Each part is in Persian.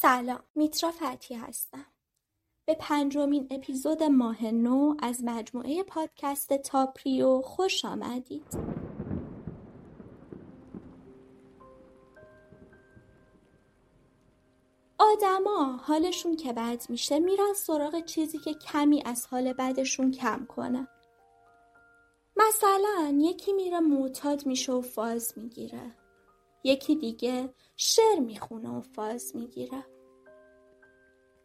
سلام میترا فتی هستم. به پنجمین اپیزود ماه نو از مجموعه پادکست تاپریو خوش آمدید. آدما حالشون که بد میشه میرن سراغ چیزی که کمی از حال بدشون کم کنه مثلا یکی میره معتاد میشه و فاز می‌گیره. یکی دیگه شعر می‌خونه و فاز می‌گیره.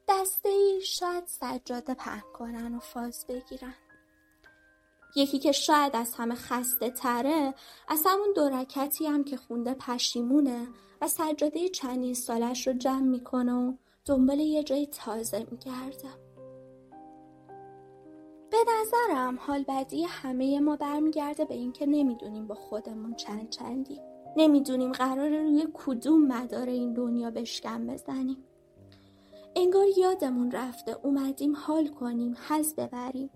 دسته ای شاید سجاده پهن کنن و فاز بگیرن. یکی که شاید از همه خسته تره از همون دورکتی هم که خونده پشیمونه و سجاده چندین سالش رو جمع می‌کنه و دنبال یه جای تازه میگرده. به نظرم حال بدی همه ما برمیگرده به اینکه نمی‌دونیم با خودمون چند چندیم. نمی‌دونیم قرار روی کدوم مدار این دنیا بشکم بزنیم. انگار یادمون رفته اومدیم حال کنیم حز ببریم.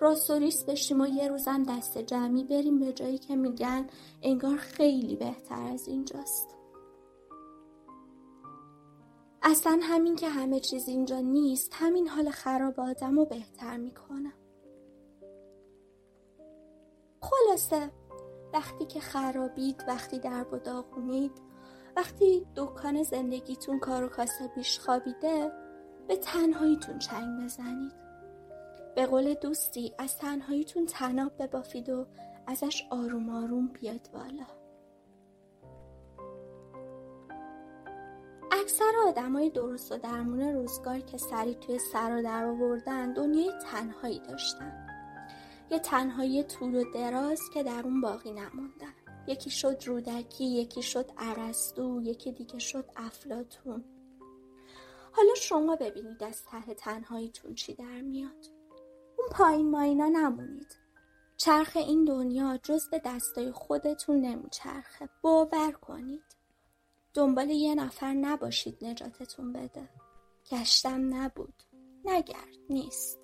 راستوریس بشیم و یه روزم دست جمعی بریم به جایی که میگن انگار خیلی بهتر از اینجاست. اصلا همین که همه چیز اینجا نیست همین حال خراب آدم رو بهتر می‌کنه خلاصه وقتی که خرابید وقتی در و وقتی دکان زندگیتون کار و کاسه پیش خوابیده به تنهاییتون چنگ بزنید. به قول دوستی از تنهاییتون تناب ببافید و ازش آروم آروم بیاد بالا. اکثر آدمای درست و درمون روزگار که سری توی سر در آوردن دنیای تنهایی داشتن. یه تنهایی طول و دراز که در اون باقی نموندن یکی شد رودکی یکی شد عرستو یکی دیگه شد افلاتون. حالا شما ببینید از ته تنهاییتون چی در میاد. اون پایین ماینا نمونید. چرخ این دنیا جز به دستای خودتون نمیچرخه. باور کنید. دنبال یه نفر نباشید نجاتتون بده. گشتم نبود. نگرد نیست.